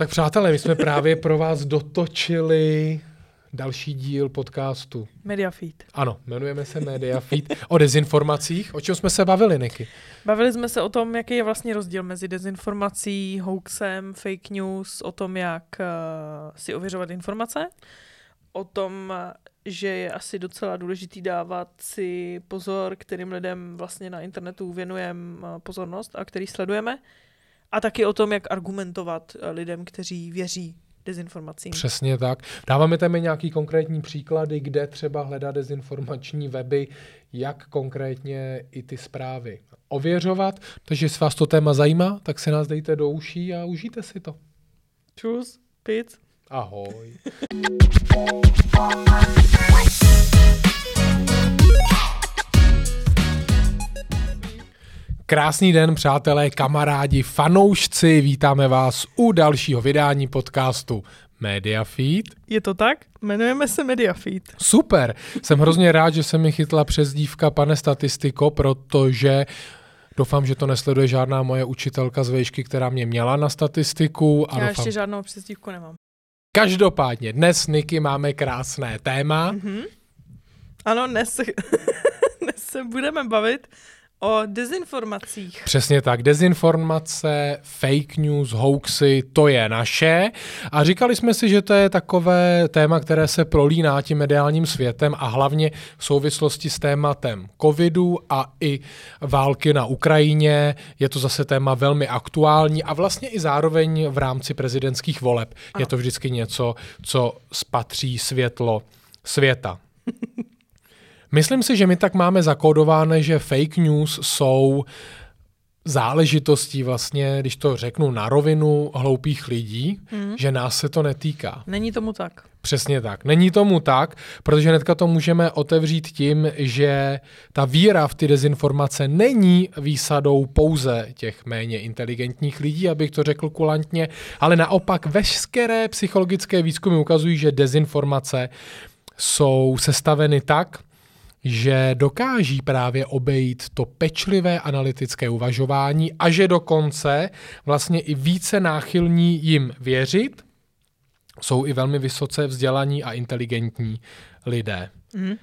Tak přátelé, my jsme právě pro vás dotočili další díl podcastu. Mediafeed. Ano, jmenujeme se Mediafeed. O dezinformacích. O čem jsme se bavili, Niky? Bavili jsme se o tom, jaký je vlastně rozdíl mezi dezinformací, hoaxem, fake news, o tom, jak uh, si ověřovat informace, o tom, že je asi docela důležitý dávat si pozor, kterým lidem vlastně na internetu věnujeme uh, pozornost a který sledujeme. A taky o tom, jak argumentovat uh, lidem, kteří věří dezinformacím. Přesně tak. Dáváme tam nějaký konkrétní příklady, kde třeba hledat dezinformační weby, jak konkrétně i ty zprávy ověřovat. Takže jestli vás to téma zajímá, tak se nás dejte do uší a užijte si to. Čus, pic. Ahoj. Krásný den, přátelé, kamarádi, fanoušci, vítáme vás u dalšího vydání podcastu Mediafeed. Je to tak? Jmenujeme se Mediafeed. Super, jsem hrozně rád, že se mi chytla přezdívka pane statistiko, protože Doufám, že to nesleduje žádná moje učitelka z vejšky, která mě měla na statistiku. A Já doufám... ještě žádnou přezdívku nemám. Každopádně, dnes, Niky, máme krásné téma. Mm-hmm. Ano, dnes, dnes se budeme bavit O dezinformacích. Přesně tak. Dezinformace, fake news, hoaxy, to je naše. A říkali jsme si, že to je takové téma, které se prolíná tím mediálním světem a hlavně v souvislosti s tématem covidu a i války na Ukrajině. Je to zase téma velmi aktuální a vlastně i zároveň v rámci prezidentských voleb. Ano. Je to vždycky něco, co spatří světlo světa. Myslím si, že my tak máme zakódováno, že fake news jsou záležitostí vlastně, když to řeknu na rovinu hloupých lidí, mm. že nás se to netýká. Není tomu tak. Přesně tak. Není tomu tak, protože hnedka to můžeme otevřít tím, že ta víra v ty dezinformace není výsadou pouze těch méně inteligentních lidí, abych to řekl kulantně, ale naopak veškeré psychologické výzkumy ukazují, že dezinformace jsou sestaveny tak, že dokáží právě obejít to pečlivé analytické uvažování a že dokonce vlastně i více náchylní jim věřit, jsou i velmi vysoce vzdělaní a inteligentní lidé. Mm.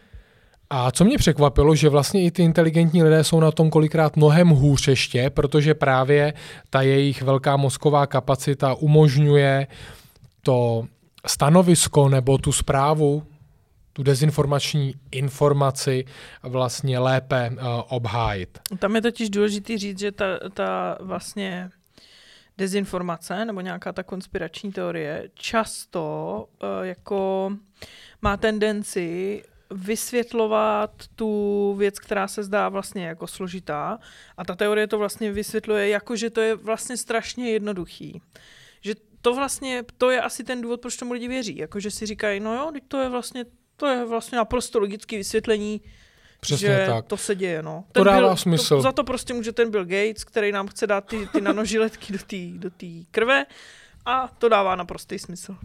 A co mě překvapilo, že vlastně i ty inteligentní lidé jsou na tom kolikrát mnohem hůř ještě, protože právě ta jejich velká mozková kapacita umožňuje to stanovisko nebo tu zprávu tu dezinformační informaci vlastně lépe uh, obhájit. Tam je totiž důležité říct, že ta, ta vlastně dezinformace nebo nějaká ta konspirační teorie často uh, jako má tendenci vysvětlovat tu věc, která se zdá vlastně jako složitá a ta teorie to vlastně vysvětluje jako, že to je vlastně strašně jednoduchý. Že to vlastně, to je asi ten důvod, proč tomu lidi věří. Jako, že si říkají, no jo, to je vlastně to je vlastně naprosto logické vysvětlení, Přesně že tak. to se děje. No. Ten to dává Bill, smysl. To, za to prostě může ten Bill Gates, který nám chce dát ty, ty nanožiletky do té do tý krve a to dává naprostý smysl.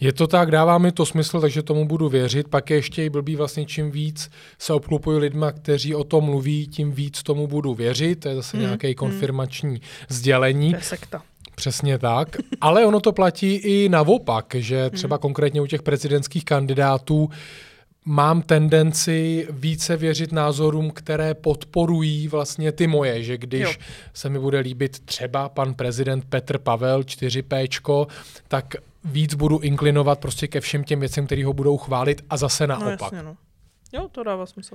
Je to tak, dává mi to smysl, takže tomu budu věřit. Pak je ještě i blbý vlastně, čím víc se obklupuju lidma, kteří o tom mluví, tím víc tomu budu věřit. To je zase mm, nějaké mm. konfirmační sdělení. To je sekta. Přesně tak. Ale ono to platí i naopak, že třeba hmm. konkrétně u těch prezidentských kandidátů mám tendenci více věřit názorům, které podporují vlastně ty moje, že když jo. se mi bude líbit třeba pan prezident Petr Pavel 4P, tak víc budu inklinovat prostě ke všem těm věcem, které ho budou chválit a zase no, naopak. No, jasně, no. Jo, to dává smysl.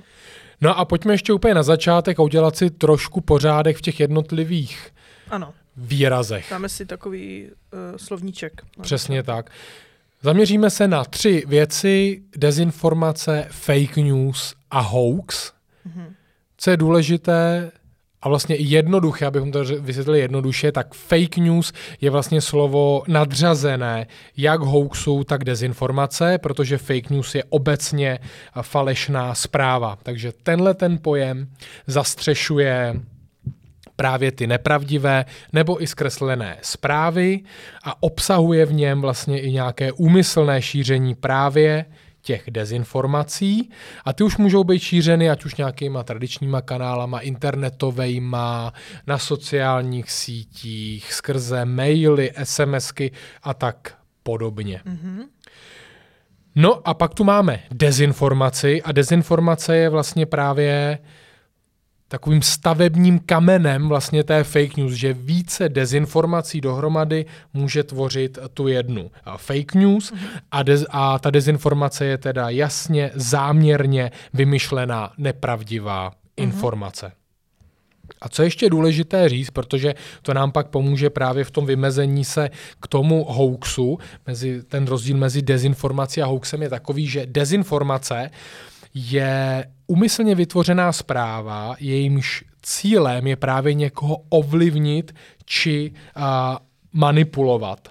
No a pojďme ještě úplně na začátek a udělat si trošku pořádek v těch jednotlivých ano výrazech. Dáme si takový uh, slovníček. Přesně tak. Zaměříme se na tři věci, dezinformace, fake news a hoax. Mm-hmm. Co je důležité a vlastně i jednoduché, abychom to vysvětlili jednoduše, tak fake news je vlastně slovo nadřazené jak hoaxu, tak dezinformace, protože fake news je obecně falešná zpráva. Takže tenhle ten pojem zastřešuje právě ty nepravdivé nebo i zkreslené zprávy a obsahuje v něm vlastně i nějaké úmyslné šíření právě těch dezinformací a ty už můžou být šířeny ať už nějakýma tradičníma kanálama, internetovejma, na sociálních sítích, skrze maily, SMSky a tak podobně. Mm-hmm. No a pak tu máme dezinformaci a dezinformace je vlastně právě takovým stavebním kamenem vlastně té fake news, že více dezinformací dohromady může tvořit tu jednu fake news. A, dez, a ta dezinformace je teda jasně, záměrně vymyšlená nepravdivá informace. A co ještě důležité říct, protože to nám pak pomůže právě v tom vymezení se k tomu hoaxu, mezi, ten rozdíl mezi dezinformací a hoaxem je takový, že dezinformace je umyslně vytvořená zpráva, jejímž cílem je právě někoho ovlivnit či uh, manipulovat.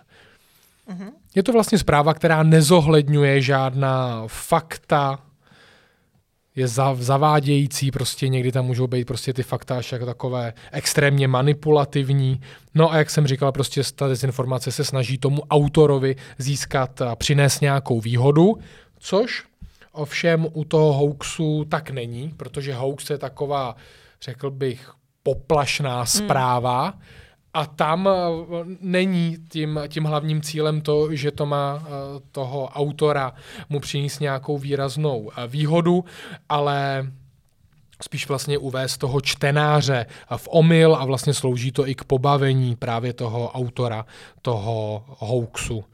Mm-hmm. Je to vlastně zpráva, která nezohledňuje žádná fakta, je zavádějící, prostě někdy tam můžou být prostě ty fakta až jako takové extrémně manipulativní. No a jak jsem říkal, prostě ta dezinformace se snaží tomu autorovi získat a přinést nějakou výhodu, což ovšem u toho hoaxu tak není, protože hoax je taková, řekl bych, poplašná hmm. zpráva, hmm a tam eh, není tím, tím hlavním cílem to, že to má eh, toho autora mu přinést nějakou výraznou eh, výhodu, ale spíš vlastně uvést toho čtenáře v omyl a vlastně slouží to i k pobavení právě toho autora toho hoaxu.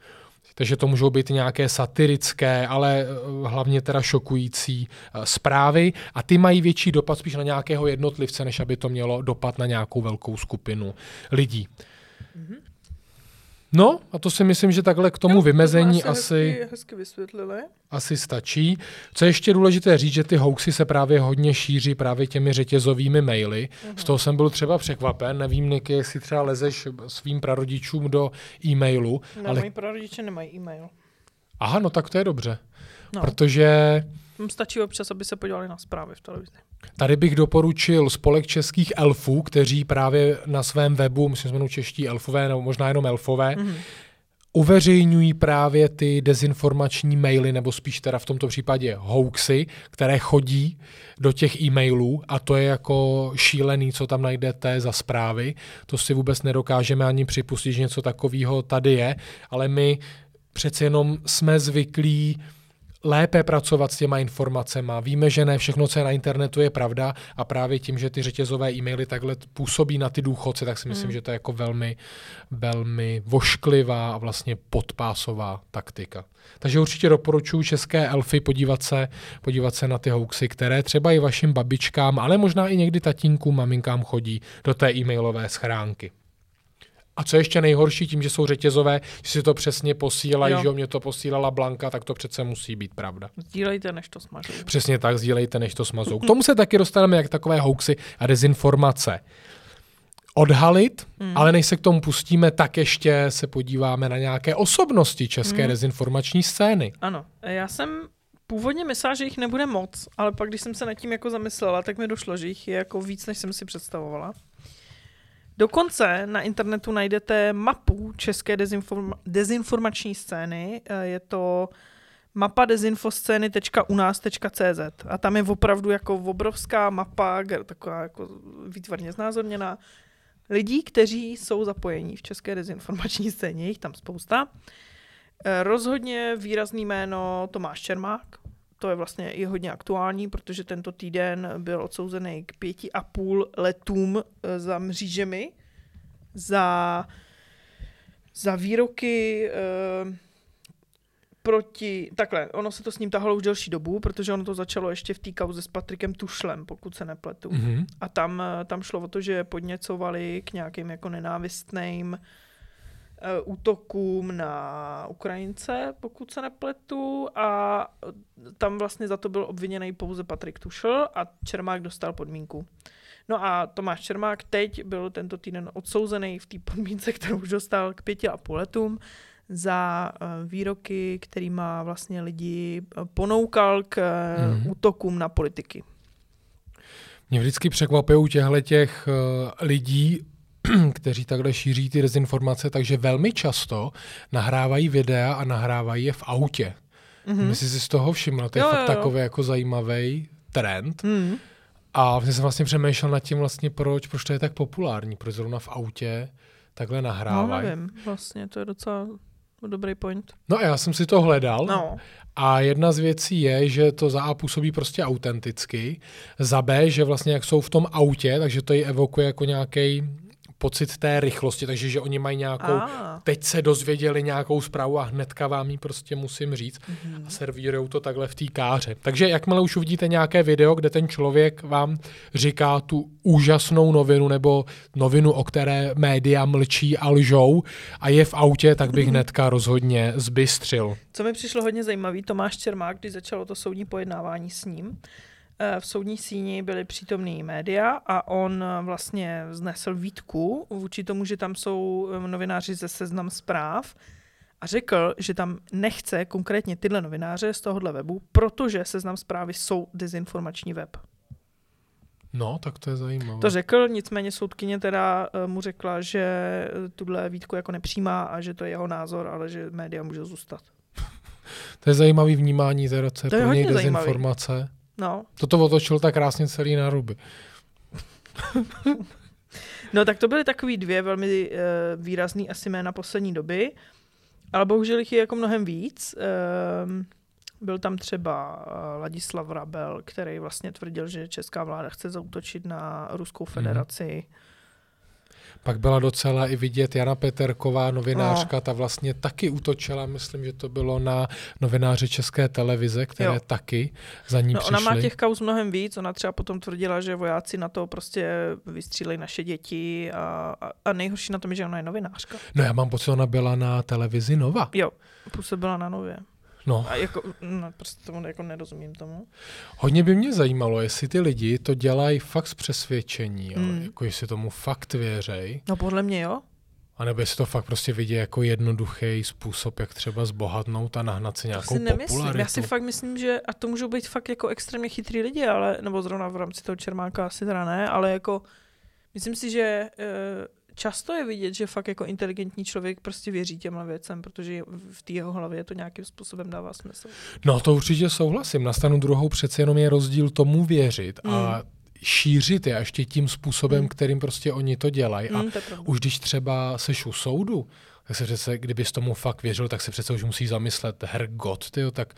Takže to můžou být nějaké satirické, ale eh, hlavně teda šokující eh, zprávy a ty mají větší dopad spíš na nějakého jednotlivce, než aby to mělo dopad na nějakou velkou skupinu lidí. Mm-hmm. No, a to si myslím, že takhle k tomu jo, vymezení to asi, hezky, hezky vysvětlili. asi stačí. Co je ještě důležité říct, že ty hoaxy se právě hodně šíří právě těmi řetězovými maily. Uh-huh. Z toho jsem byl třeba překvapen. Nevím, Niky, jestli třeba lezeš svým prarodičům do e-mailu. Ne, ale... moji prarodiče nemají e-mail. Aha, no tak to je dobře. No. Protože Stačí občas, aby se podívali na zprávy v televizi. Tady bych doporučil spolek českých elfů, kteří právě na svém webu, myslím, že jmenují čeští elfové, nebo možná jenom elfové, mm-hmm. uveřejňují právě ty dezinformační maily, nebo spíš teda v tomto případě hoaxy, které chodí do těch e-mailů a to je jako šílený, co tam najdete za zprávy. To si vůbec nedokážeme ani připustit, že něco takového tady je, ale my přece jenom jsme zvyklí lépe pracovat s těma informacemi. Víme, že ne všechno, co je na internetu, je pravda a právě tím, že ty řetězové e-maily takhle působí na ty důchodce, tak si myslím, mm. že to je jako velmi, velmi vošklivá a vlastně podpásová taktika. Takže určitě doporučuji české elfy podívat se, podívat se na ty hoaxy, které třeba i vašim babičkám, ale možná i někdy tatínkům, maminkám chodí do té e-mailové schránky. A co ještě nejhorší, tím, že jsou řetězové, že si to přesně posílají, že mě to posílala Blanka, tak to přece musí být pravda. Sdílejte, než to smazou. Přesně tak, sdílejte, než to smazou. K tomu se taky dostaneme, jak takové hoaxy a dezinformace odhalit, hmm. ale než se k tomu pustíme, tak ještě se podíváme na nějaké osobnosti české hmm. dezinformační scény. Ano, já jsem původně myslela, že jich nebude moc, ale pak, když jsem se nad tím jako zamyslela, tak mi došlo, že jich je jako víc, než jsem si představovala. Dokonce na internetu najdete mapu české dezinforma- dezinformační scény. Eh, je to mapa dezinfoscény.unas.cz a tam je opravdu jako obrovská mapa, taková jako výtvarně znázorněná, lidí, kteří jsou zapojení v české dezinformační scéně, jich tam spousta. Eh, rozhodně výrazný jméno Tomáš Čermák, to je vlastně i hodně aktuální, protože tento týden byl odsouzený k pěti a půl letům eh, za mřížemi, za, za výroky eh, proti, takhle, ono se to s ním tahalo už delší dobu, protože ono to začalo ještě v té kauze s Patrikem Tušlem, pokud se nepletu. Mm-hmm. A tam, eh, tam šlo o to, že podněcovali k nějakým jako nenávistným útokům na Ukrajince, pokud se nepletu, a tam vlastně za to byl obviněný pouze Patrik Tušl a Čermák dostal podmínku. No a Tomáš Čermák teď byl tento týden odsouzený v té podmínce, kterou už dostal k pěti a půl letům, za eh, výroky, má vlastně lidi eh, ponoukal k mm-hmm. útokům na politiky. Mě vždycky překvapují těchto těch lidí, kteří takhle šíří ty dezinformace, takže velmi často nahrávají videa a nahrávají je v autě. Mm-hmm. Myslím si z toho všimla, to je Jo, fakt jo, jo. takový jako zajímavý trend. Hmm. A vlastně jsem vlastně přemýšlel nad tím vlastně, proč, proč to je tak populární, proč zrovna v autě takhle No, nahrávají. nevím, vlastně, to je docela dobrý point. No a já jsem si to hledal No, a jedna z věcí je, že to za A působí prostě autenticky, za B, že vlastně jak jsou v tom autě, takže to ji evokuje jako nějaký pocit té rychlosti, takže že oni mají nějakou, a, teď se dozvěděli nějakou zprávu a hnedka vám ji prostě musím říct Mhm. a servírujou to takhle v té káře. Takže jakmile už uvidíte nějaké video, kde ten člověk vám říká tu úžasnou novinu nebo novinu, o které média mlčí a lžou a je v autě, tak bych hnedka rozhodně zbystřil. Co mi přišlo hodně zajímavý, Tomáš Čermák, když začalo to soudní pojednávání s ním, v soudní síni byly přítomný média a on eh, vlastně vznesl výtku vůči tomu, že tam jsou eh, novináři ze seznam zpráv a řekl, že tam nechce konkrétně tyhle novináře z tohohle webu, protože seznam zprávy jsou dezinformační web. No, tak to je zajímavé. To řekl, nicméně soudkyně teda eh, mu řekla, že eh, tuhle výtku jako nepřijímá a že to je jeho názor, ale že média může zůstat. To je zajímavý vnímání té roce, To je pro něj hodně zajímavý. No, Toto otočil tak krásně celý na ruby. No tak to byly takový dvě velmi uh, výrazný asi jména poslední doby, ale bohužel jich je jako mnohem víc. Um, byl tam třeba uh, Ladislav Rabel, který vlastně tvrdil, že česká vláda chce zautočit na Ruskou federaci. Pak byla docela i vidět Jana Peterková, novinářka, No. ta vlastně taky útočila, myslím, že to bylo na novináře České televize, které Jo. taky za ní No přišly. ona má těch kauz mnohem víc, ona třeba potom tvrdila, že vojáci na to prostě vystřílejí naše děti a, a, a nejhorší na tom je, že ona je novinářka. No já mám pocit, ona byla na televizi Nova. Jo, působila na nově. No, A jako, no, prostě tomu jako nerozumím tomu. hodně by mě zajímalo, jestli ty lidi to dělají fakt z přesvědčení, jo? Mm. jako jestli tomu fakt věřej, No podle mě jo. anebo jestli to fakt prostě vidí jako jednoduchý způsob, jak třeba zbohatnout a nahnat si To nějakou si nemyslím. popularitu. Já si fakt myslím, že a to můžou být fakt jako extrémně chytrý lidi, ale, nebo zrovna v rámci toho Čermáka asi teda ne, ale jako myslím si, že e, často je vidět, že fakt jako inteligentní člověk prostě věří těmhle věcem, protože v té jeho hlavě to nějakým způsobem dává smysl. No to určitě souhlasím. Na stranu druhou přece jenom je rozdíl tomu věřit a Mm. šířit je a ještě tím způsobem, Mm. kterým prostě oni to dělají. A Mm, to je pravda. už když třeba seš u soudu, tak se přece, kdybys tomu fakt věřil, tak se přece už musí zamyslet, hergot, tyjo, tak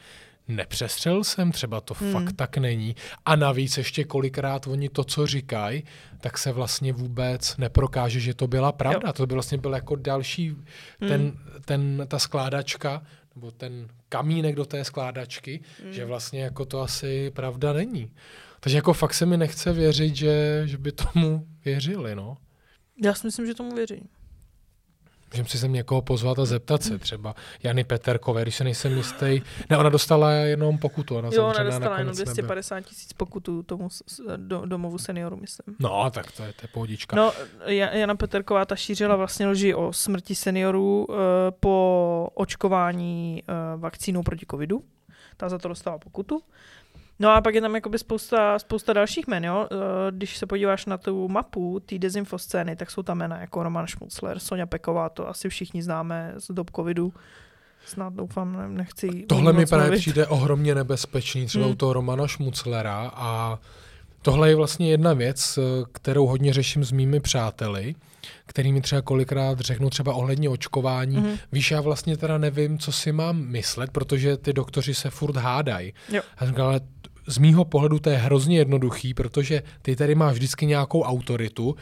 nepřestřel jsem, třeba to Hmm. fakt tak není. A navíc ještě kolikrát oni to, co říkají, tak se vlastně vůbec neprokáže, že to byla pravda. Jo. To by vlastně byl jako další ten, Hmm. ten, ta skládačka, nebo ten kamínek do té skládačky, Hmm. že vlastně jako to asi pravda není. Takže jako fakt se mi nechce věřit, že, že by tomu věřili, no. Já si myslím, že tomu věří. Můžeme si sem někoho pozvat a zeptat se, třeba Jany Peterkové, když se nejsem jistý. Ne, ona dostala jenom pokutu, ona Jo, ona dostala jenom nakonec nebyla. 250 tisíc pokutů tomu do, domovu seniorů, myslím. No, tak to je, to je pohodička. No, Ja- Jana Peterková ta šířila vlastně lži o smrti seniorů uh, po očkování uh, vakcínou proti covidu. Ta za to dostala pokutu. No a pak je tam jakoby spousta, spousta dalších jmen, jo. Uh, když se podíváš na tu mapu té dezinfoscény, tak jsou tam jména jako Roman Šmucler, Sonja Peková, to asi všichni známe z dob covidu. Snad doufám, ne- nechci Tohle mi právě mluvit. přijde ohromně nebezpečný, třeba Hmm. u toho Romana Šmuclera a tohle je vlastně jedna věc, kterou hodně řeším s mými přáteli, kterými třeba kolikrát řeknu třeba ohledně očkování. Mhm. Víš, já vlastně teda nevím, co si mám myslet, protože ty doktoři se furt hádají. Jo. A říkám, ale z mýho pohledu to je hrozně jednoduchý, protože ty tady máš vždycky nějakou autoritu.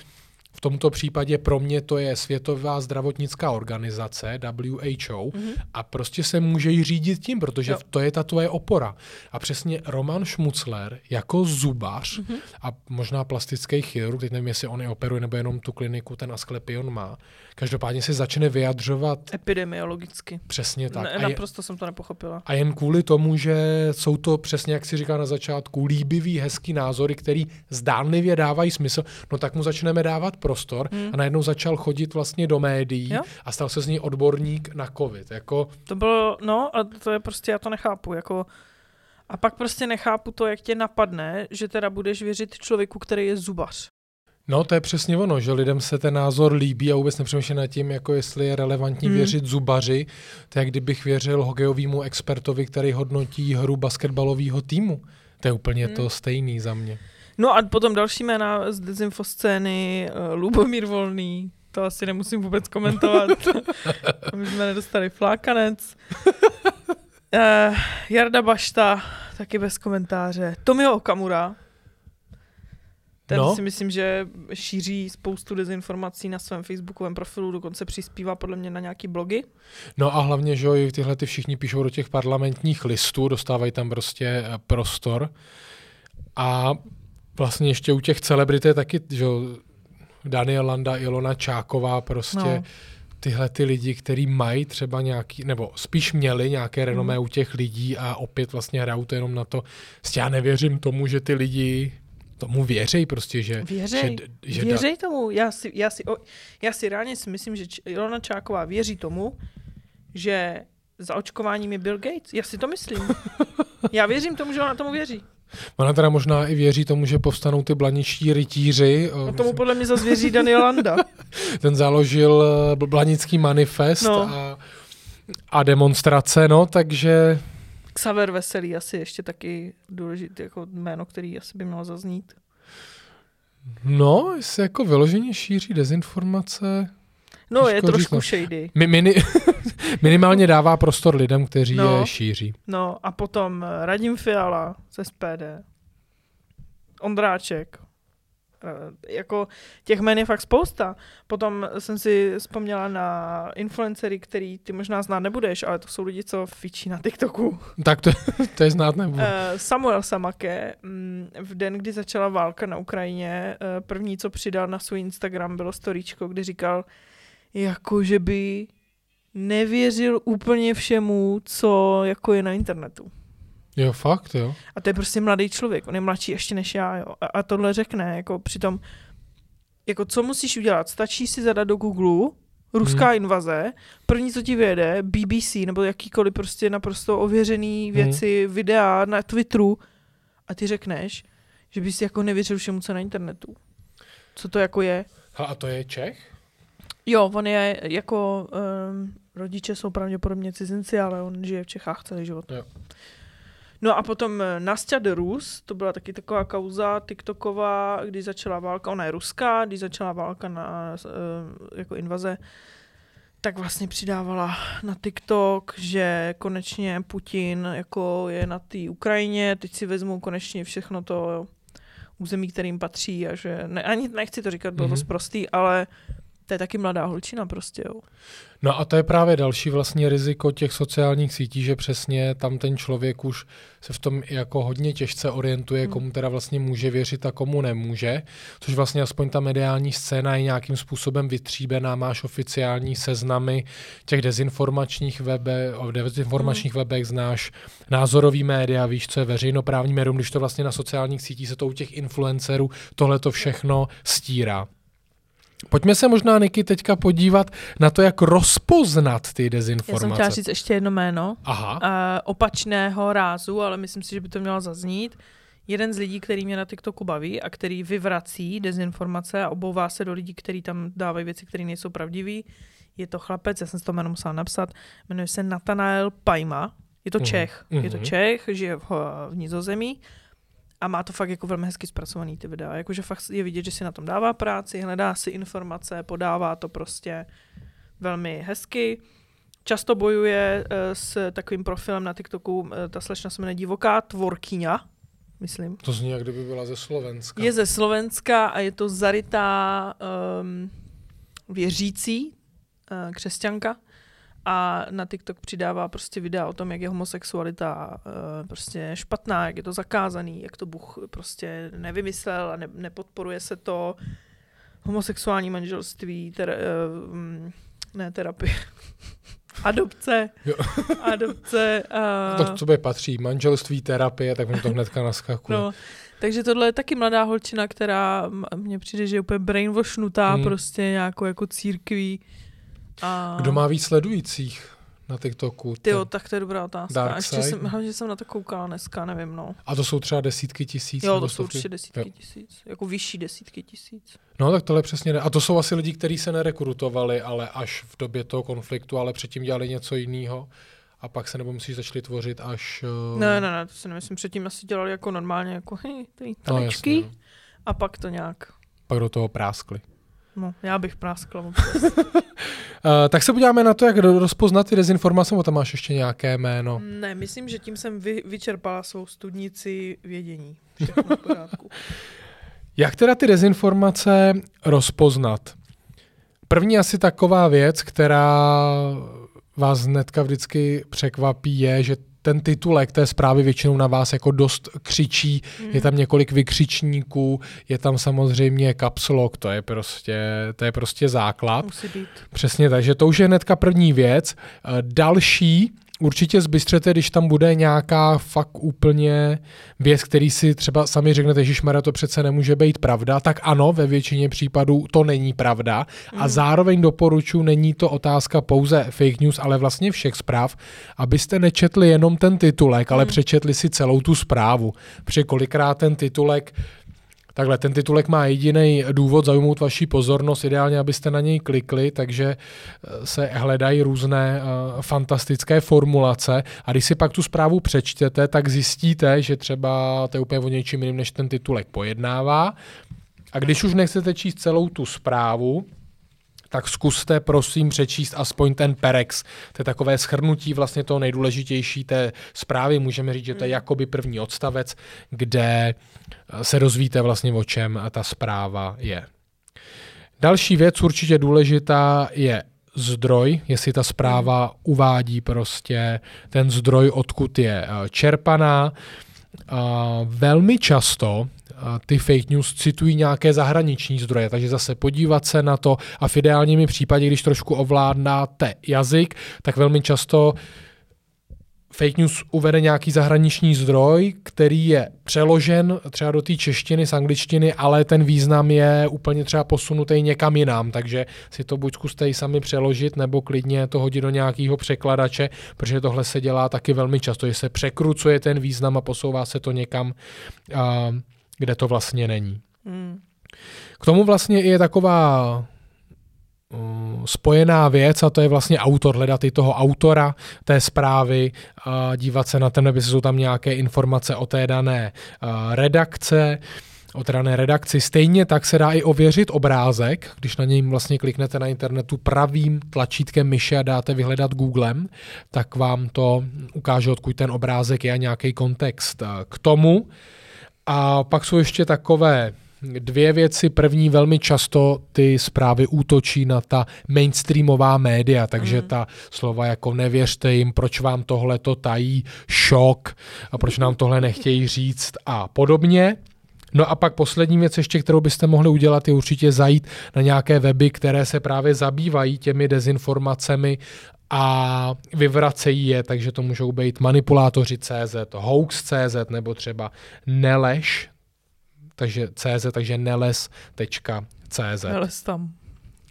V tomto případě pro mě to je Světová zdravotnická organizace, WHO, Mhm. a prostě se může jí řídit tím, protože Jo. to je ta tvoje opora. A přesně Roman Šmucler jako zubař Mhm. a možná plastický chirurg, teď nevím, jestli on i operuje nebo jenom tu kliniku ten Asklepion má, každopádně se začne vyjadřovat Epidemiologicky. přesně tak. Ne, a, je, naprosto jsem to nepochopila. a jen kvůli tomu, že jsou to přesně, jak si říká na začátku, líbivý, hezký názory, který zdánlivě dávají smysl, no tak mu začneme dávat prostor Hmm. a najednou začal chodit vlastně do médií Jo. a stal se z ní odborník na covid. Jako, To bylo, no a to je prostě, já to nechápu, jako a pak prostě nechápu to, jak tě napadne, že teda budeš věřit člověku, který je zubař. No, to je přesně ono, že lidem se ten názor líbí a vůbec nepřemýšlí nad tím, jako jestli je relevantní Hmm. věřit zubaři, to je kdybych věřil hokejovému expertovi, který hodnotí hru basketbalového týmu. To je úplně Hmm. to stejný za mě. No a potom další jména z dezinfoscény, uh, Lubomír Volný, to asi nemusím vůbec komentovat. My jsme nedostali flákanec. Uh, Jarda Bašta, taky bez komentáře. Tomio Okamura, ten No. si myslím, že šíří spoustu dezinformací na svém facebookovém profilu, dokonce přispívá podle mě na nějaký blogy. No a hlavně, že jo, i tyhle ty všichni píšou do těch parlamentních listů, dostávají tam prostě eh, prostor. A vlastně ještě u těch celebrit je taky, že Daniel Landa, Ilona Čáková, prostě no. Tyhle ty lidi, který mají třeba nějaký, nebo spíš měli nějaké renomé Hmm. u těch lidí a opět vlastně hrajou to jenom na to. Prostě já nevěřím tomu, že ty lidi tomu věří prostě, že... Věřej, že, že věřej tomu. Já si, já, si, o, já si reálně si myslím, že Ilona Čáková věří tomu, že za očkováním je Bill Gates. Já si to myslím. Já věřím tomu, že ona tomu věří. Ona teda možná i věří tomu, že povstanou ty blaničtí rytíři. eh, No tomu podle mě zase věří Daniel Landa. ten založil eh, bl- Blanický manifest No. a, a demonstrace, no, takže Xaver Veselý asi ještě taky důležitý jako jméno, který asi by mělo zaznít. no, se jako vyloženě šíří dezinformace. No, Těžko je říct, trošku no. shady. Mi, mini, minimálně dává prostor lidem, kteří No. je šíří. No a potom eh, Radim Fiala z SPD. Ondráček. Eh, Jako těch jmen je fakt spousta. Potom jsem si vzpomněla na influencery, který ty možná znát nebudeš, ale to jsou lidi, co fičí na TikToku. Tak to, to je znát nebudu. Eh, Samuel Samake mm, v den, kdy začala válka na Ukrajině, první, co přidal na svůj Instagram, bylo storíčko, kdy říkal, jako že by nevěřil úplně všemu, co jako je na internetu. Jo, fakt, jo. A to je prostě mladý člověk, on je mladší ještě než já, jo. A, a tohle řekne, jako přitom, jako co musíš udělat? Stačí si zadat do Google ruská Hmm. invaze, první, co ti vyjede, BBC nebo jakýkoliv prostě naprosto ověřený Hmm. věci, videa na Twitteru a ty řekneš, že bys jako nevěřil všemu, co je na internetu. Co to jako je? Ha, a to je Čech? Jo, on je jako, um, rodiče jsou pravděpodobně cizinci, ale on žije v Čechách celý život. Jo. No a potom eh, Nastya de Rus, to byla taky taková kauza TikToková, když začala válka, ona je ruská, když začala válka na eh, jako invaze, tak vlastně přidávala na TikTok, že konečně Putin jako je na té Ukrajině, teď si vezmou konečně všechno to území, kterým patří a že, ne, ani nechci to říkat, bylo Mhm. to zprostý, ale to je taky mladá holčina prostě, jo. No a to je právě další vlastně riziko těch sociálních sítí, že přesně tam ten člověk už se v tom jako hodně těžce orientuje, Hmm. komu teda vlastně může věřit a komu nemůže, což vlastně aspoň ta mediální scéna je nějakým způsobem vytříbená, máš oficiální seznamy těch dezinformačních webe, o dezinformačních webech znáš názorový média, víš, co je veřejnoprávní médium, když to vlastně na sociálních sítích se to u těch influencerů tohle to všechno stírá. Pojďme se možná, Niky, teďka podívat na to, jak rozpoznat ty Já jsem dezinformace. chtěla říct ještě jedno jméno, Aha, uh, opačného rázu, ale myslím si, že by to mělo zaznít. Jeden z lidí, který mě na TikToku baví a který vyvrací dezinformace a obouvá se do lidí, kteří tam dávají věci, které nejsou pravdivé, je to chlapec, já jsem si to jméno musela napsat, jmenuje se Nathanael Pajma, je to Mhm, Čech, je to mhm. Čech, žije v, v Nizozemí a má to fakt jako velmi hezky zpracovaný ty videa, jakože fakt je vidět, že si na tom dává práci, hledá si informace, podává to prostě velmi hezky. Často bojuje eh, s takovým profilem na TikToku, eh, ta slečna se jmenuje Divoká tvorkyňa, myslím. to zní, jak kdyby byla ze Slovenska. Je ze Slovenska a je to zarytá um, věřící uh, křesťanka a na TikTok přidává prostě videa o tom, jak je homosexualita uh, prostě špatná, jak je to zakázaný, jak to Bůh prostě nevymyslel a ne, nepodporuje se to homosexuální manželství, ter, uh, um, ne terapie, adopce, Jo. adopce. Uh, To k sobě patří manželství, terapie, tak mi to hnedka naskakuje. No, takže tohle je taky mladá holčina, která mně přijde, že je úplně brainwashnutá Hmm. prostě nějakou jako církví. A... Kdo má víc sledujících? na TikToku? Ty jo, tak to je dobrá otázka. Dark Ještě side? jsem, hlavně jsem na to koukala dneska, nevím, no. A to jsou třeba desítky tisíc? Jo, to jsou určitě desítky Jo. tisíc. Jako vyšší desítky tisíc. No, tak tohle přesně ne. A to jsou asi lidi, kteří se nerekrutovali, ale až v době toho konfliktu, ale předtím dělali něco jiného. A pak se nebo musíš začali tvořit až... eh, Ne, ne, ne, to si nemyslím. Předtím asi dělali jako normálně, jako hej, ty no, tanečky. jasně, no. a pak to nějak, Pak do toho práskli. No, já bych práskla. Uh, tak se podíváme na to, jak ro- rozpoznat ty dezinformace, nebo tam máš ještě nějaké jméno. ne, myslím, že tím jsem vy, vyčerpala svou studnici vědění. Všechno v pořádku. Jak teda ty dezinformace rozpoznat? První asi taková věc, která vás hnedka vždycky překvapí, je, že ten titulek té zprávy většinou na vás jako dost křičí, je tam několik vykřičníků, je tam samozřejmě caps lock, to je prostě, to je prostě základ. Musí být. Přesně tak, že to už je hnedka první věc. Eh, Další, určitě zbystřete, když tam bude nějaká fakt úplně věc, který si třeba sami řeknete, že to přece nemůže být pravda, tak ano, ve většině případů to není pravda. A zároveň doporučuji, není to otázka pouze fake news, ale vlastně všech zpráv, abyste nečetli jenom ten titulek, ale přečetli si celou tu zprávu. Protože kolikrát ten titulek Takhle, ten titulek má jediný důvod zaujmout vaši pozornost, ideálně, abyste na něj klikli, takže eh, se hledají různé uh, fantastické formulace a když si pak tu zprávu přečtete, tak zjistíte, že třeba to je úplně o něčím jiným, než ten titulek pojednává. A když už nechcete číst celou tu zprávu, tak zkuste prosím přečíst aspoň ten perex. To je takové schrnutí vlastně toho nejdůležitější té zprávy. Můžeme říct, že to je jakoby první odstavec, kde eh, se dozvíte vlastně o čem ta zpráva je. Další věc určitě důležitá je zdroj, jestli ta zpráva uvádí prostě ten zdroj, odkud je eh, čerpaná. Velmi často ty fake news citují nějaké zahraniční zdroje, takže zase podívat se na to a v ideálním případě, když trošku ovládnáte jazyk, tak velmi často fake news uvede nějaký zahraniční zdroj, který je přeložen třeba do té češtiny z angličtiny, ale ten význam je úplně třeba posunutý někam jinam, takže si to buď zkuste i sami přeložit, nebo klidně to hodit do nějakého překladače, protože tohle se dělá taky velmi často, že se překrucuje ten význam a posouvá se to někam, a, kde to vlastně není. Hmm. K tomu vlastně je taková uh, spojená věc a to je vlastně autor, hledat i toho autora té zprávy, a dívat se na ten, aby jsou tam nějaké informace o té dané redakce, o té dané redakci. Stejně tak se dá i ověřit obrázek, když na něj vlastně kliknete na internetu pravým tlačítkem myše a dáte vyhledat Googlem, tak vám to ukáže, odkud ten obrázek je a nějaký kontext k tomu. A pak jsou ještě takové dvě věci. První, velmi často ty zprávy útočí na ta mainstreamová média, takže Mm. ta slova jako nevěřte jim, proč vám tohle to tají, šok, a proč nám tohle nechtějí říct a podobně. No a pak poslední věc ještě, kterou byste mohli udělat, je určitě zajít na nějaké weby, které se právě zabývají těmi dezinformacemi a vyvracejí je, takže to můžou být manipulátoři CZ, hoax.cz nebo třeba nelež, takže CZ, takže neles.cz. Neles tam.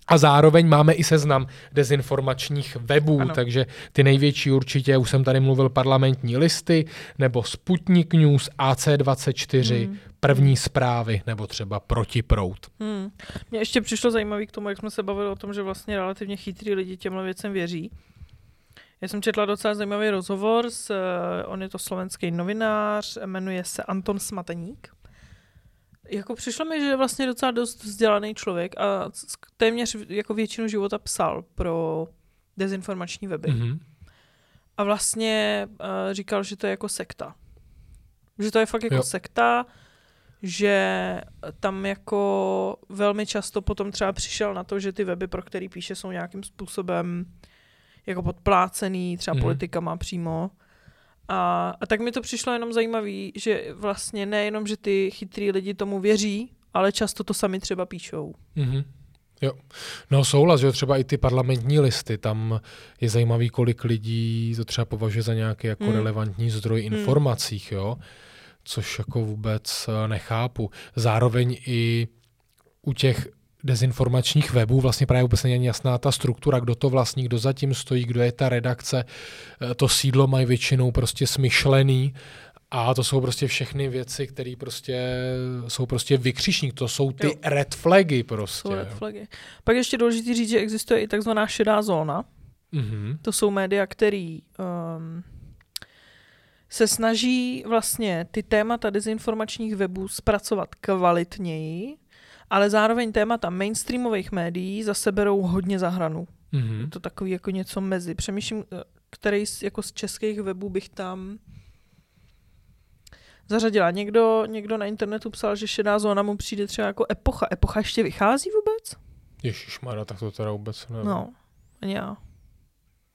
A zároveň máme i seznam dezinformačních webů. Ano. takže ty největší určitě, už jsem tady mluvil, parlamentní listy, nebo Sputnik News, AC24, Hmm. první zprávy, nebo třeba Protiprout. Hmm. Mně ještě přišlo zajímavé k tomu, jak jsme se bavili o tom, že vlastně relativně chytrý lidi těmhle věcem věří. Já jsem četla docela zajímavý rozhovor, s, eh, on je to slovenský novinář, jmenuje se Anton Smateník. Jako přišlo mi, že je vlastně docela dost vzdělaný člověk a téměř jako většinu života psal pro dezinformační weby. Mm. Mhm. A vlastně uh, říkal, že to je jako sekta. Že to je fakt jako Jo. sekta, že tam jako velmi často potom třeba přišel na to, že ty weby, pro který píše, jsou nějakým způsobem jako podplácený, třeba Mhm. mm. politikama přímo. A, a tak mi to přišlo jenom zajímavý, že vlastně nejenom, že ty chytrý lidi tomu věří, ale často to sami třeba píšou. Mhm. Jo. No souhlas, že jo, třeba i ty parlamentní listy, tam je zajímavý, kolik lidí to třeba považuje za nějaký jako Hmm. relevantní zdroj Hmm. informacích, jo, což jako vůbec eh, nechápu. Zároveň i u těch dezinformačních webů vlastně právě vůbec není jasná ta struktura, kdo to vlastní, kdo zatím stojí, kdo je ta redakce. Eh, to sídlo mají většinou prostě smyšlený a to jsou prostě všechny věci, které prostě jsou prostě vykřišník, to jsou ty jo. red flagy prostě. Jsou red flagy. Pak ještě důležité říct, že existuje i takzvaná šedá zóna. Mm-hmm. To jsou média, které um, se snaží vlastně ty témata dezinformačních webů zpracovat kvalitněji, ale zároveň témata mainstreamových médií zase berou hodně za hranu. Mm-hmm. Je to takový jako něco mezi. Přemýšlím, eh, který z, jako z českých webů bych tam zařadila. Někdo, někdo na internetu psal, že šedá zóna mu přijde třeba jako epocha. Epocha ještě vychází vůbec? Ježišmarja, tak to teda vůbec nevím. No, ani já.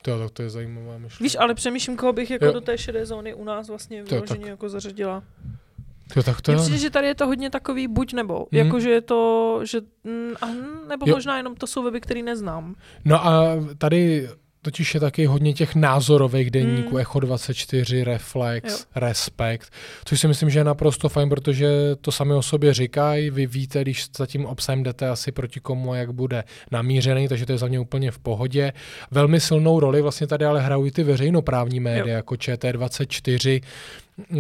To, tak to je zajímavá myšlenka. Víš, ale přemýšlím, koho bych jako jo. do té šedé zóny u nás vlastně vyloženě jako zařadila. Jo, tak to Mně přijde, že tady je to hodně takový buď nebo. Hmm. Jako, že je to, že, mm, a, nebo jo. možná jenom to jsou weby, který neznám. No a tady totiž je taky hodně těch názorových denníků, hmm. Echo 24, Reflex, jo. Respekt, což si myslím, že je naprosto fajn, protože to sami o sobě říkají, vy víte, když za tím obsahem jdete asi proti komu a jak bude namířený, takže to je za mě úplně v pohodě. Velmi silnou roli vlastně tady ale hrají ty veřejnoprávní média, jo. jako ČT24,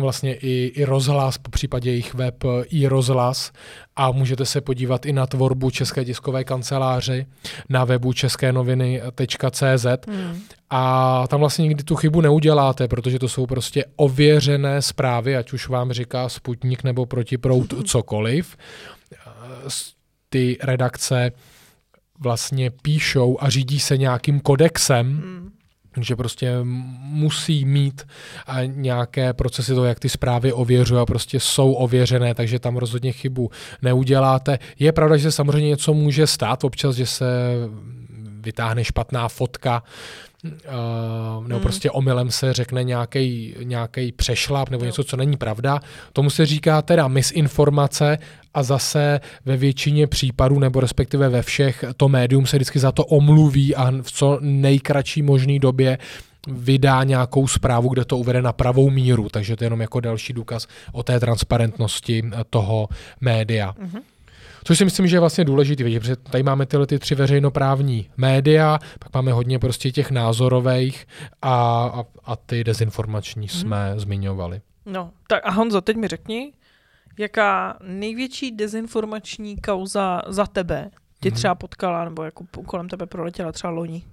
vlastně i, i rozhlas, po případě jejich web i rozhlas a můžete se podívat i na tvorbu České tiskové kanceláře na webu české noviny.cz hmm. a tam vlastně nikdy tu chybu neuděláte, protože to jsou prostě ověřené zprávy, ať už vám říká Sputnik nebo Protiprout cokoliv. Ty redakce vlastně píšou a řídí se nějakým kodexem, hmm že prostě musí mít nějaké procesy to, jak ty zprávy ověřují a prostě jsou ověřené, takže tam rozhodně chybu neuděláte. Je pravda, že se samozřejmě něco může stát občas, že se vytáhne špatná fotka, Uh, nebo hmm. prostě omylem se řekne nějaký přešlap nebo něco, co není pravda. Tomu se říká teda misinformace a zase ve většině případů, nebo respektive ve všech, to médium se vždycky za to omluví a v co nejkratší možný době vydá nějakou zprávu, kde to uvede na pravou míru, takže to je jenom jako další důkaz o té transparentnosti toho média. Mm-hmm. Což si myslím, že je vlastně důležité, protože tady máme tyhle ty tři veřejnoprávní média, pak máme hodně prostě těch názorových a, a, a ty dezinformační hmm. jsme zmiňovali. No, tak a Honzo, teď mi řekni, jaká největší dezinformační kauza za tebe tě hmm. třeba potkala, nebo jako kolem tebe proletěla třeba loni?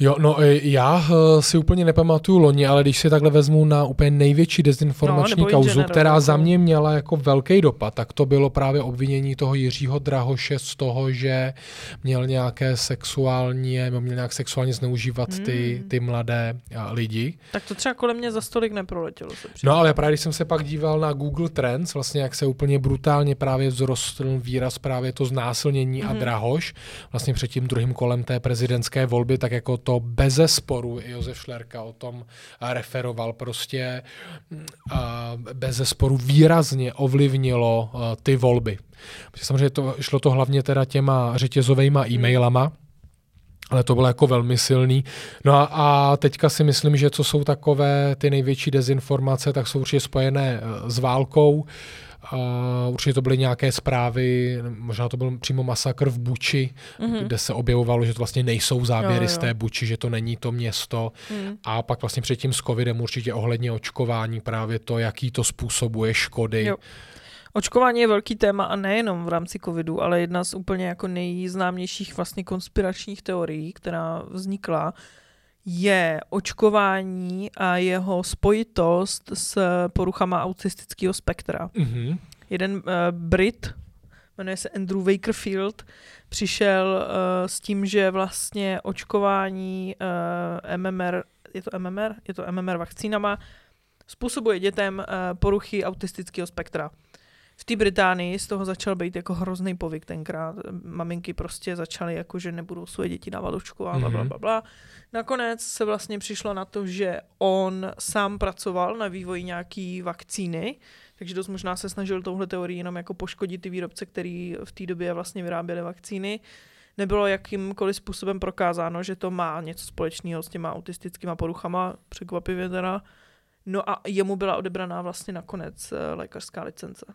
Jo, no e, já e, si úplně nepamatuju loni, ale když si takhle vezmu na úplně největší dezinformační no, kauzu, která jako. za mě měla jako velký dopad, tak to bylo právě obvinění toho Jiřího Drahoše z toho, že měl nějaké sexuální, měl nějak sexuálně zneužívat hmm. ty, ty mladé lidi. Tak to třeba kolem mě za stolik neproletělo. Se no ale právě když jsem se pak díval na Google Trends, vlastně jak se úplně brutálně právě vzrostl výraz právě to znásilnění hmm. a Drahoš, vlastně před tím druhým kolem té prezidentské volby, tak jako to beze sporu, Josef Šlerka o tom referoval, prostě beze sporu výrazně ovlivnilo ty volby. Samozřejmě to, šlo to hlavně teda těma řetězovými hmm. e-mailama, ale to bylo jako velmi silný. No a, a teďka si myslím, že co jsou takové ty největší dezinformace, tak jsou určitě spojené e, s válkou, Uh, určitě to byly nějaké zprávy, možná to byl přímo masakr v Buči, mm-hmm. kde se objevovalo, že to vlastně nejsou záběry jo, jo. z té Buči, že to není to město. Mm. A pak vlastně předtím s covidem určitě ohledně očkování právě to, jaký to způsobuje škody. Jo. Očkování je velký téma a nejenom v rámci covidu, ale jedna z úplně jako nejznámějších vlastně konspiračních teorií, která vznikla, je očkování a jeho spojitost s poruchama autistického spektra. Mm-hmm. Jeden uh, Brit, jmenuje se Andrew Wakerfield, přišel uh, s tím, že vlastně očkování uh, MMR, je to MMR? Je to MMR vakcínama, způsobuje dětem uh, poruchy autistického spektra v té Británii z toho začal být jako hrozný povyk tenkrát. Maminky prostě začaly jako, že nebudou své děti dávat očku a bla, bla, mhm. bla, bla. Nakonec se vlastně přišlo na to, že on sám pracoval na vývoji nějaký vakcíny, takže dost možná se snažil touhle teorii jenom jako poškodit ty výrobce, který v té době vlastně vyráběli vakcíny. Nebylo jakýmkoliv způsobem prokázáno, že to má něco společného s těma autistickýma poruchama, překvapivě teda. No a jemu byla odebraná vlastně nakonec eh, lékařská licence.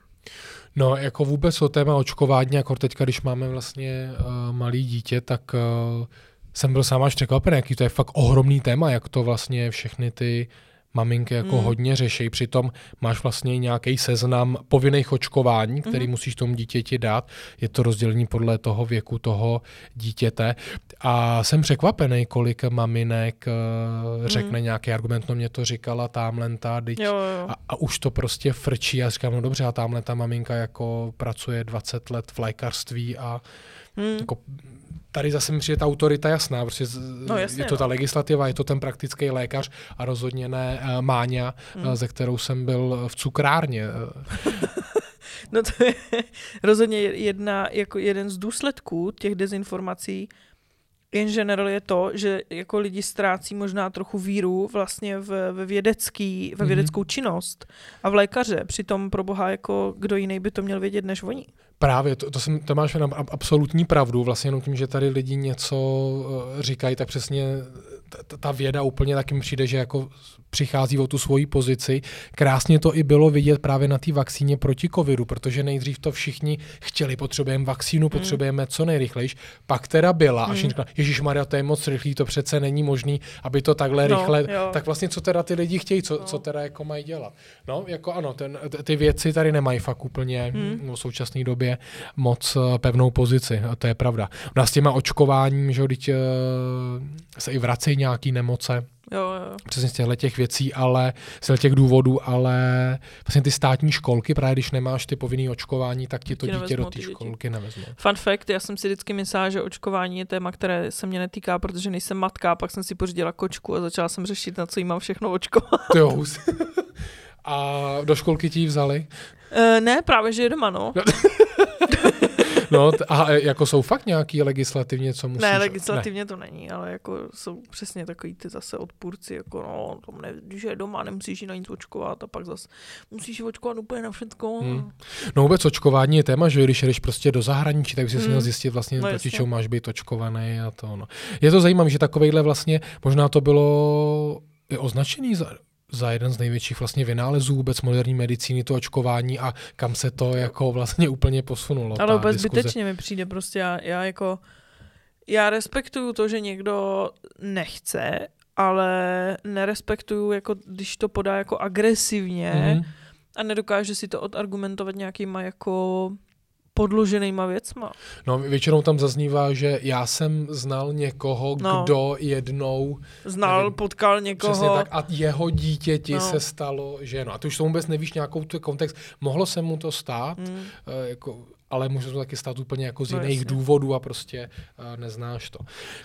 No, jako vůbec o téma očkování, jako teďka, když máme vlastně uh, malý dítě, tak uh, jsem byl sám až překvapený, jaký to je fakt ohromný téma, jak to vlastně všechny ty maminky jako mm. hodně řeší. Přitom máš vlastně nějaký seznam povinných očkování, který mm. musíš tomu dítěti dát. Je to rozdělení podle toho věku toho dítěte. A jsem překvapený, kolik maminek uh, řekne mm. nějaký argument, no mě to říkala tamhle ta, jo, jo. A, a už to prostě frčí. A říkám, no dobře, a tamhle ta maminka jako pracuje 20 let v lékařství a mm. jako tady zase mi přijde ta autorita jasná, protože no, jasně, je to ta no. legislativa, je to ten praktický lékař a rozhodně ne uh, Máňa, hmm. uh, ze kterou jsem byl v cukrárně. no to je rozhodně jedna, jako jeden z důsledků těch dezinformací, in general je to, že jako lidi ztrácí možná trochu víru vlastně v, ve, vědecký, ve mhm. vědeckou mm-hmm. činnost a v lékaře. Přitom pro boha jako kdo jiný by to měl vědět než oni. Právě, to, to, jsem, to máš na absolutní pravdu, vlastně jenom tím, že tady lidi něco uh, říkají, tak přesně ta, ta věda úplně taky mi přijde, že jako přichází o tu svoji pozici. Krásně to i bylo vidět právě na té vakcíně proti covidu, protože nejdřív to všichni chtěli, potřebujeme vakcínu, mm. potřebujeme co nejrychlejš, pak teda byla mm. a všichni řekla, Ježíš Maria, to je moc rychlý, to přece není možný, aby to takhle no, rychle, jo. tak vlastně co teda ty lidi chtějí, co, no. co teda jako mají dělat. No, jako ano, ten, ty věci tady nemají fakt úplně mm. v současné době moc eh, pevnou pozici, a to je pravda. U nás s těma očkováním, že teď uh, se i vracejí nějaký nemoce, Jo, jo. Přesně z těchto těch věcí, ale z těch důvodů, ale vlastně ty státní školky, právě když nemáš ty povinné očkování, tak ti to ti dítě do té školky nevezmou. Fun fact, já jsem si vždycky myslela, že očkování je téma, které se mě netýká, protože nejsem matka, pak jsem si pořídila kočku a začala jsem řešit, na co jí mám všechno očkovat. Jo. a do školky ti ji vzali? Uh, ne, právě, že je doma, no. No a e, jako jsou fakt nějaký legislativně, co musíš... Ne, legislativně ne. to není, ale jako jsou přesně takový ty zase odpůrci, jako no, to ne, když je doma, nemusíš na nic očkovat a pak zase musíš očkovat úplně na všechno. Hmm. No vůbec očkování je téma, že když jdeš prostě do zahraničí, tak bys hmm. měl zjistit vlastně, no, proti čemu máš být očkovaný a to. No. Je to zajímavé, že takovejhle vlastně, možná to bylo označený za, za jeden z největších vlastně vynálezů vůbec moderní medicíny, to očkování a kam se to jako vlastně úplně posunulo. Ale vůbec zbytečně mi přijde prostě, já, já jako, já respektuju to, že někdo nechce, ale nerespektuju, jako když to podá jako agresivně mm-hmm. a nedokáže si to odargumentovat nějakýma jako podloženýma věcma. No, většinou tam zaznívá, že já jsem znal někoho, no. kdo jednou... Znal, nevím, potkal někoho. Přesně tak a jeho dítěti no. se stalo, že no. A ty už to vůbec nevíš nějakou tu kontext. Mohlo se mu to stát, mm. uh, jako ale může to taky stát úplně jako z no, jiných jasně. důvodů a prostě uh, neznáš to.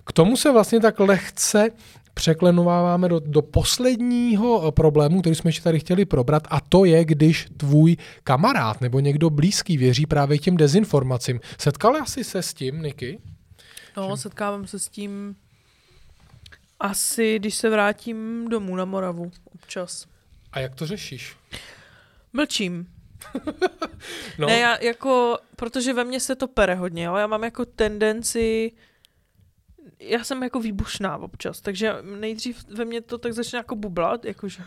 K tomu se vlastně tak lehce překlenováváme do, do posledního eh, problému, který jsme ještě tady chtěli probrat, a to je, když tvůj kamarád nebo někdo blízký věří právě těm dezinformacím. Setkal jsi se s tím, Niky? No, setkávám se s tím asi, když se vrátím domů na Moravu občas. A jak to řešíš? Mlčím. no. Ne, já jako, protože ve mně se to pere hodně, jo? já mám jako tendenci já jsem jako výbušná občas, takže nejdřív ve mně to tak začne jako bublat, jakože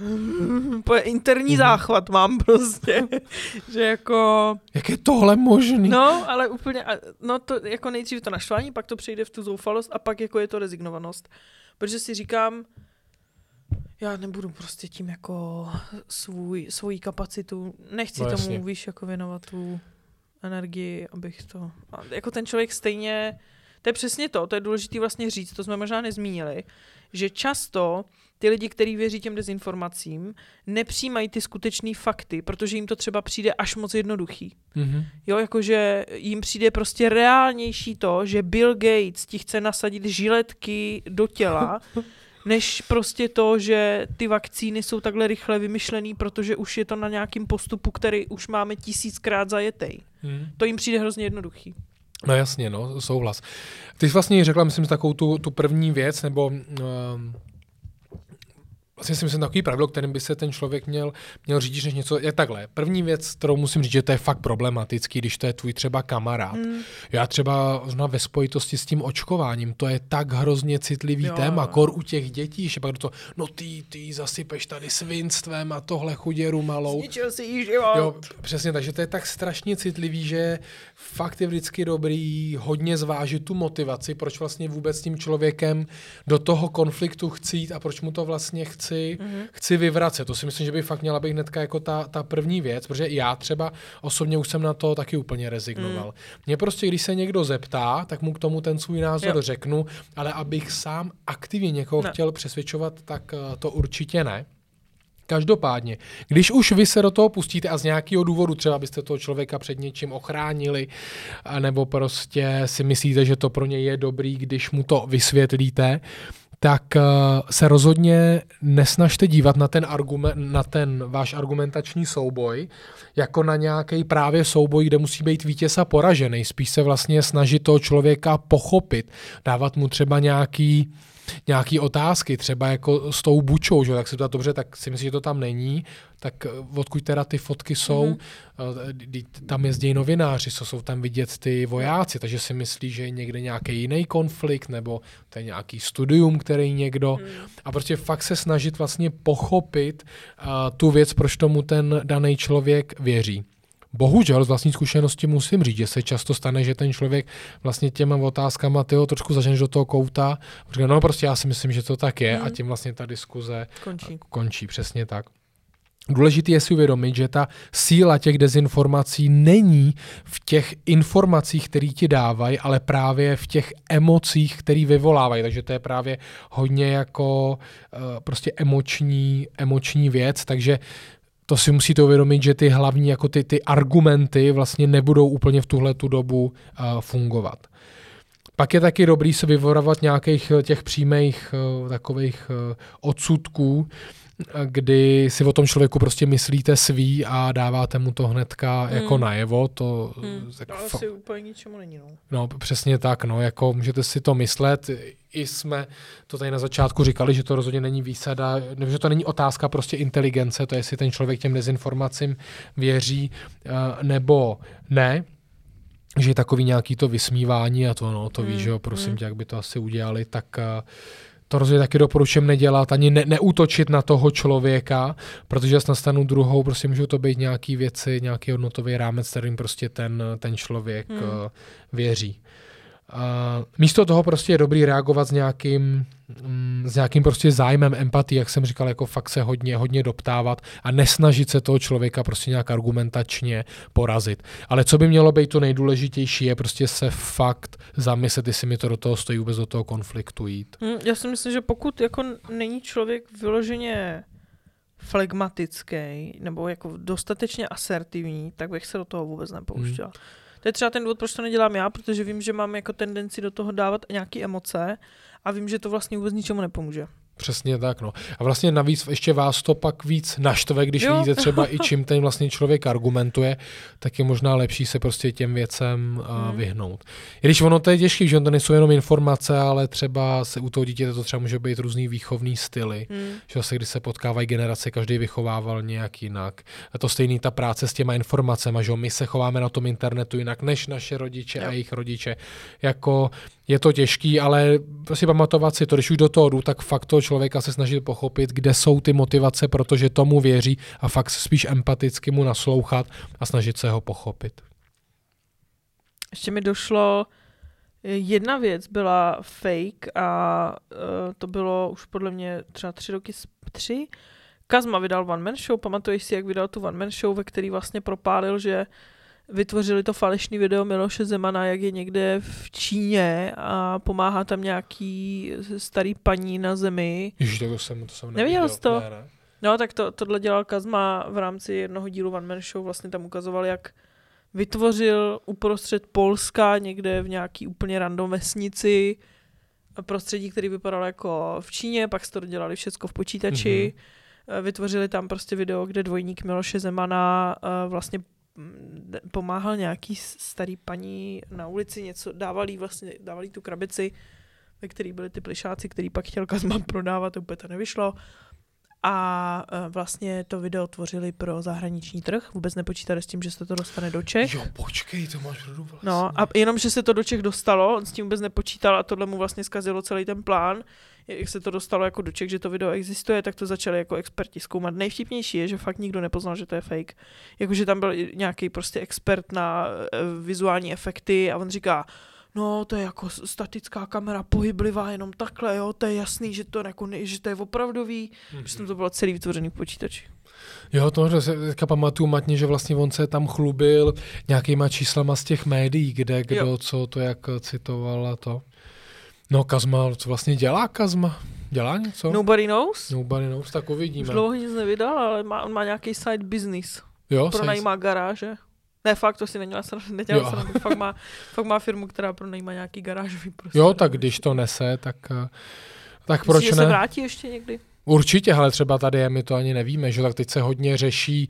interní mm. záchvat mám prostě, že jako... Jak je tohle možný? No, ale úplně, no to jako nejdřív to naštvání, pak to přejde v tu zoufalost a pak jako je to rezignovanost. Protože si říkám, já nebudu prostě tím jako svůj, svoji kapacitu, nechci no, tomu, víš, jako věnovat tu energii, abych to... A jako ten člověk stejně to je přesně to, to je důležité vlastně říct, to jsme možná nezmínili, že často ty lidi, kteří věří těm dezinformacím, nepřijímají ty skutečné fakty, protože jim to třeba přijde až moc jednoduchý. Mm-hmm. Jo, jakože jim přijde prostě reálnější to, že Bill Gates ti chce nasadit žiletky do těla, než prostě to, že ty vakcíny jsou takhle rychle vymyšlený, protože už je to na nějakým postupu, který už máme tisíckrát zajetej. Mm. To jim přijde hrozně jednoduchý. No jasně, no, souhlas. Ty jsi vlastně řekla, myslím, takovou tu, tu první věc, nebo uh, vlastně si myslím takový pravidlo, kterým by se ten člověk měl, měl řídit, než něco je takhle. První věc, kterou musím říct, že to je fakt problematický, když to je tvůj třeba kamarád. Hmm. Já třeba zna ve spojitosti s tím očkováním, to je tak hrozně citlivý jo, téma, kor u těch dětí, že pak to, no ty, ty zasypeš tady svinstvem a tohle chuděru malou. Zničil si jí život. Jo, přesně, takže to je tak strašně citlivý, že fakt je vždycky dobrý hodně zvážit tu motivaci, proč vlastně vůbec s tím člověkem do toho konfliktu chci jít a proč mu to vlastně chci chci, mm-hmm. chci vyvracet. To si myslím, že by fakt měla být hnedka jako ta, ta první věc, protože já třeba osobně už jsem na to taky úplně rezignoval. Mm. Mě prostě, když se někdo zeptá, tak mu k tomu ten svůj názor jo. řeknu, ale abych sám aktivně někoho ne. chtěl přesvědčovat, tak eh, to určitě ne. Každopádně, když už vy se do toho pustíte a z nějakého důvodu třeba byste toho člověka před něčím ochránili, nebo prostě si myslíte, že to pro něj je dobrý, když mu to vysvětlíte, tak eh, se rozhodně nesnažte dívat na ten, argument, na ten váš argumentační souboj jako na nějaký právě souboj, kde musí být vítěz a poražený. Spíš se vlastně snažit toho člověka pochopit, dávat mu třeba nějaký nějaký otázky, třeba jako s tou bučou, že? tak si to dobře, tak si myslím, že to tam není, tak eh, odkud teda ty fotky jsou, mm-hmm. tam jezdí novináři, co jsou tam vidět ty vojáci, takže si myslí, že je někde nějaký jiný konflikt, nebo to je nějaký studium, který někdo, mm. a prostě fakt se snažit vlastně pochopit uh, tu věc, proč tomu ten daný člověk věří. Bohužel z vlastní zkušenosti musím říct, že se často stane, že ten člověk vlastně těma otázkama ty ho trošku zaženeš do toho kouta. Říká, no prostě já si myslím, že to tak je mm. a tím vlastně ta diskuze končí. končí. Přesně tak. Důležité je si uvědomit, že ta síla těch dezinformací není v těch informacích, které ti dávají, ale právě v těch emocích, které vyvolávají. Takže to je právě hodně jako uh, prostě emoční, emoční věc. Takže to si musíte uvědomit, že ty hlavní jako ty, ty argumenty vlastně nebudou úplně v tuhle tu dobu uh, fungovat. Pak je taky dobrý se vyvorovat nějakých těch přímých uh, takových uh, odsudků, kdy si o tom člověku prostě myslíte svý a dáváte mu to hnedka hmm. jako najevo. To, hmm. tak to fa- asi úplně ničemu není. No. no přesně tak, no, jako můžete si to myslet. I jsme to tady na začátku říkali, že to rozhodně není výsada, že to není otázka prostě inteligence, to je, jestli ten člověk těm dezinformacím věří uh, nebo ne že je takový nějaký to vysmívání a to, no, to hmm. víš, že jo, prosím hmm. tě, jak by to asi udělali, tak uh, to rozhodně taky doporučím nedělat, ani ne, neútočit na toho člověka, protože s nastanu druhou, prostě můžou to být nějaké věci, nějaký hodnotový rámec, kterým prostě ten, ten člověk hmm. uh, věří. Uh, místo toho prostě je dobrý reagovat s nějakým, mm, s nějakým prostě zájmem, empatii, jak jsem říkal, jako fakt se hodně, hodně doptávat a nesnažit se toho člověka prostě nějak argumentačně porazit. Ale co by mělo být to nejdůležitější, je prostě se fakt zamyslet, jestli mi to do toho stojí vůbec do toho konfliktu jít. Hmm, já si myslím, že pokud jako není člověk vyloženě flegmatický nebo jako dostatečně asertivní, tak bych se do toho vůbec nepouštěl. Hmm. To je třeba ten důvod, proč to nedělám já, protože vím, že mám jako tendenci do toho dávat nějaké emoce a vím, že to vlastně vůbec ničemu nepomůže. Přesně tak, no. A vlastně navíc ještě vás to pak víc naštve, když jo. vidíte třeba i čím ten vlastně člověk argumentuje, tak je možná lepší se prostě těm věcem uh, vyhnout. I když ono to je těžké, že to nejsou jenom informace, ale třeba se u toho dítěte to třeba může být různý výchovný styly, hmm. že zase když se potkávají generace, každý vychovával nějak jinak. A to stejný ta práce s těma informacemi, že my se chováme na tom internetu jinak než naše rodiče jo. a jejich rodiče. Jako je to těžký, ale prostě pamatovat si to, když už do toho jdu, tak fakt toho člověka se snažit pochopit, kde jsou ty motivace, protože tomu věří a fakt spíš empaticky mu naslouchat a snažit se ho pochopit. Ještě mi došlo, jedna věc byla fake a uh, to bylo už podle mě třeba tři roky, tři. Kazma vydal One Man Show, pamatuješ si, jak vydal tu One Man Show, ve který vlastně propálil, že vytvořili to falešný video Miloše Zemana, jak je někde v Číně a pomáhá tam nějaký starý paní na zemi. Ježiš, to jsem, to jsem neviděl. jsi to? Ne, ne. No, tak to, tohle dělal Kazma v rámci jednoho dílu One Man Show, vlastně tam ukazoval, jak vytvořil uprostřed Polska někde v nějaký úplně random vesnici prostředí, který vypadalo jako v Číně, pak to dělali všechno v počítači, mm-hmm. vytvořili tam prostě video, kde dvojník Miloše Zemana eh, vlastně pomáhal nějaký starý paní na ulici, něco dávali vlastně, dávali tu krabici, ve který byly ty plišáci, který pak chtěl Kazma prodávat, to úplně to nevyšlo. a uh, vlastně to video tvořili pro zahraniční trh, vůbec nepočítali s tím, že se to dostane do Čech. Jo, počkej, to máš pravdu vlastně. No a jenom, že se to do Čech dostalo, on s tím vůbec nepočítal a tohle mu vlastně zkazilo celý ten plán, jak se to dostalo jako do Čech, že to video existuje, tak to začali jako experti zkoumat. Nejvtipnější je, že fakt nikdo nepoznal, že to je fake. Jakože tam byl nějaký prostě expert na eh, vizuální efekty a on říká, no to je jako statická kamera pohyblivá jenom takhle, jo, to je jasný, že to, jako, že to je opravdový, mm-hmm. že to bylo celý vytvořený v počítači. Jo, to se teďka pamatuju matně, že vlastně on se tam chlubil nějakýma číslama z těch médií, kde kdo jo. co to jak citoval a to. No Kazma, co vlastně dělá Kazma? Dělá něco? Nobody knows. Nobody knows, tak uvidíme. Už dlouho nic nevydal, ale má, on má nějaký side business. Jo, Pronajímá garáže. Ne, fakt, to si nedělá srandu, nedělá srandu. Fakt má, fakt má firmu, která pronajímá nějaký garážový prostor. Jo, tak když to nese, tak, eh, tak proč Myslí, ne? se vrátí ještě někdy? Určitě, ale třeba tady je, my to ani nevíme, že tak teď se hodně řeší,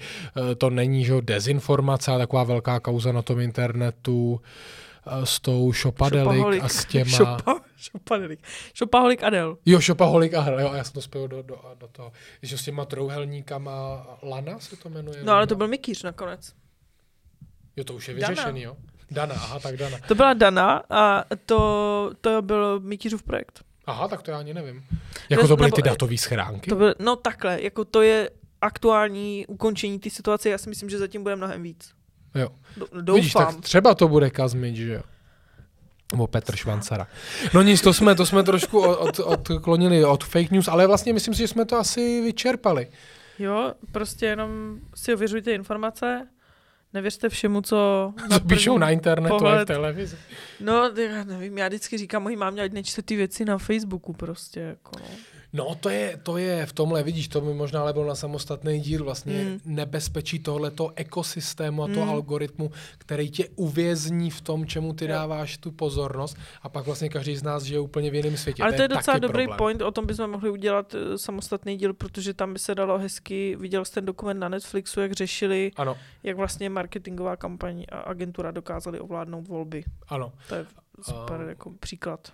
eh, to není, že dezinformace, a taková velká kauza na tom internetu eh, s tou Šopadelik a s těma... Šopa, šopadelik. Šopaholik Adel. Jo, Šopaholik Adel, jo, já jsem to spojil do, do, do toho. Že s těma trouhelníkama Lana se to jmenuje? No, ale to byl Mikýř nakonec. Jo, to už je vyřešený, Dana. jo? Dana, aha, tak Dana. To byla Dana a to, to byl Mikýřův projekt. Aha, tak to já ani nevím. Jako to, to byly ty datové schránky? To byl, no takhle, jako to je aktuální ukončení té situace, já si myslím, že zatím bude mnohem víc. Jo. Doufám. Vidíš, tak třeba to bude Kazmič, že jo? Nebo Petr Švancara. No nic, to jsme, to jsme trošku od, od, odklonili od fake news, ale vlastně myslím si, že jsme to asi vyčerpali. Jo, prostě jenom si ověřujte informace, Nevěřte všemu, co... Co píšou na internetu pohled. a v televizi. No, já nevím, já vždycky říkám mojí mámě, ať nečte ty věci na Facebooku prostě, jako no. No, to je, to je v tomhle, vidíš, to by možná ale byl na samostatný díl, vlastně mm. nebezpečí tohleto ekosystému a to mm. algoritmu, který tě uvězní v tom, čemu ty dáváš tu pozornost a pak vlastně každý z nás žije úplně v jiném světě. Ale to, to je, je docela dobrý problém. point, o tom bychom mohli udělat uh, samostatný díl, protože tam by se dalo hezky, viděl jsi ten dokument na Netflixu, jak řešili, ano. jak vlastně marketingová kampaň a agentura dokázali ovládnout volby. Ano. To je super uh, jako příklad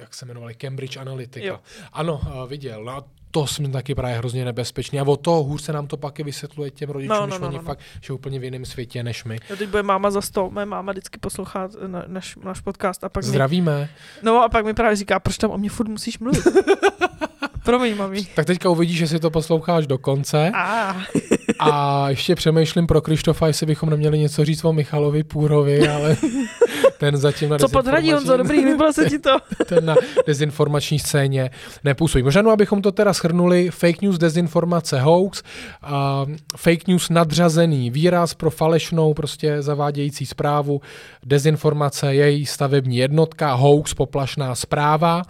jak se jmenovali, Cambridge Analytica. Jo. Ano, viděl. No, to jsme taky právě hrozně nebezpečný. A o to hůř se nám to pak i vysvětluje těm rodičům, no, no, no, oni no, no. fakt, že úplně v jiném světě než my. Jo, teď bude máma za sto, mé máma vždycky poslouchá na, naš, náš podcast. A pak Zdravíme. Mi, no a pak mi právě říká, proč tam o mě furt musíš mluvit? Promiň, mami. Tak teďka uvidíš, že si to posloucháš do konce. A. a ještě přemýšlím pro Krištofa, jestli bychom neměli něco říct o Michalovi Půrovi, ale ten zatím na Co podradí on za dobrý, líbilo se ti to. ten na dezinformační scéně nepůsobí. Možná, no, abychom to teda schrnuli, fake news, dezinformace, hoax, uh, fake news nadřazený výraz pro falešnou, prostě zavádějící zprávu, dezinformace, její stavební jednotka, hoax, poplašná zpráva,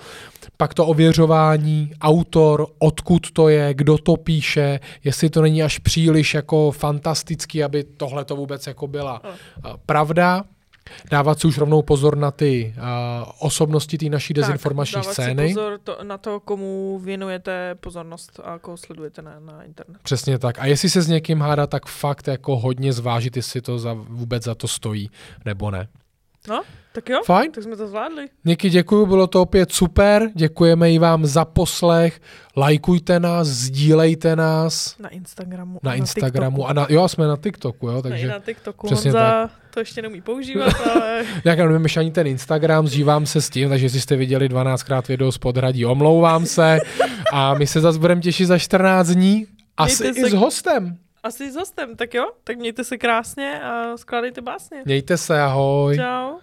pak to ověřování, autor, odkud to je, kdo to píše, jestli to není až příliš jako fantastický, aby tohle to vůbec jako byla pravda. Dávat si už rovnou pozor na ty uh, osobnosti té naší dezinformační tak, scény. Si pozor to, na to, komu věnujete pozornost a koho sledujete na, na internet. Přesně tak. A jestli se s někým hádá, tak fakt jako hodně zvážit, jestli to za, vůbec za to stojí, nebo ne. No, tak jo, Fajn. tak jsme to zvládli. Niky, děkuji, bylo to opět super, děkujeme i vám za poslech, lajkujte nás, sdílejte nás. Na Instagramu. Na, na Instagramu TikToku. a na, jo, jsme na TikToku, jo, takže. Ne, na TikToku, přesně Honza tak. to ještě neumí používat, ale... Jak nevím, ani ten Instagram, zžívám se s tím, takže jestli jste viděli 12krát video z podhradí, omlouvám se a my se zase budeme těšit za 14 dní, asi Mějte i se... s hostem. Asi s hostem, tak jo, tak mějte se krásně a skládejte básně. Mějte se, ahoj. Čau.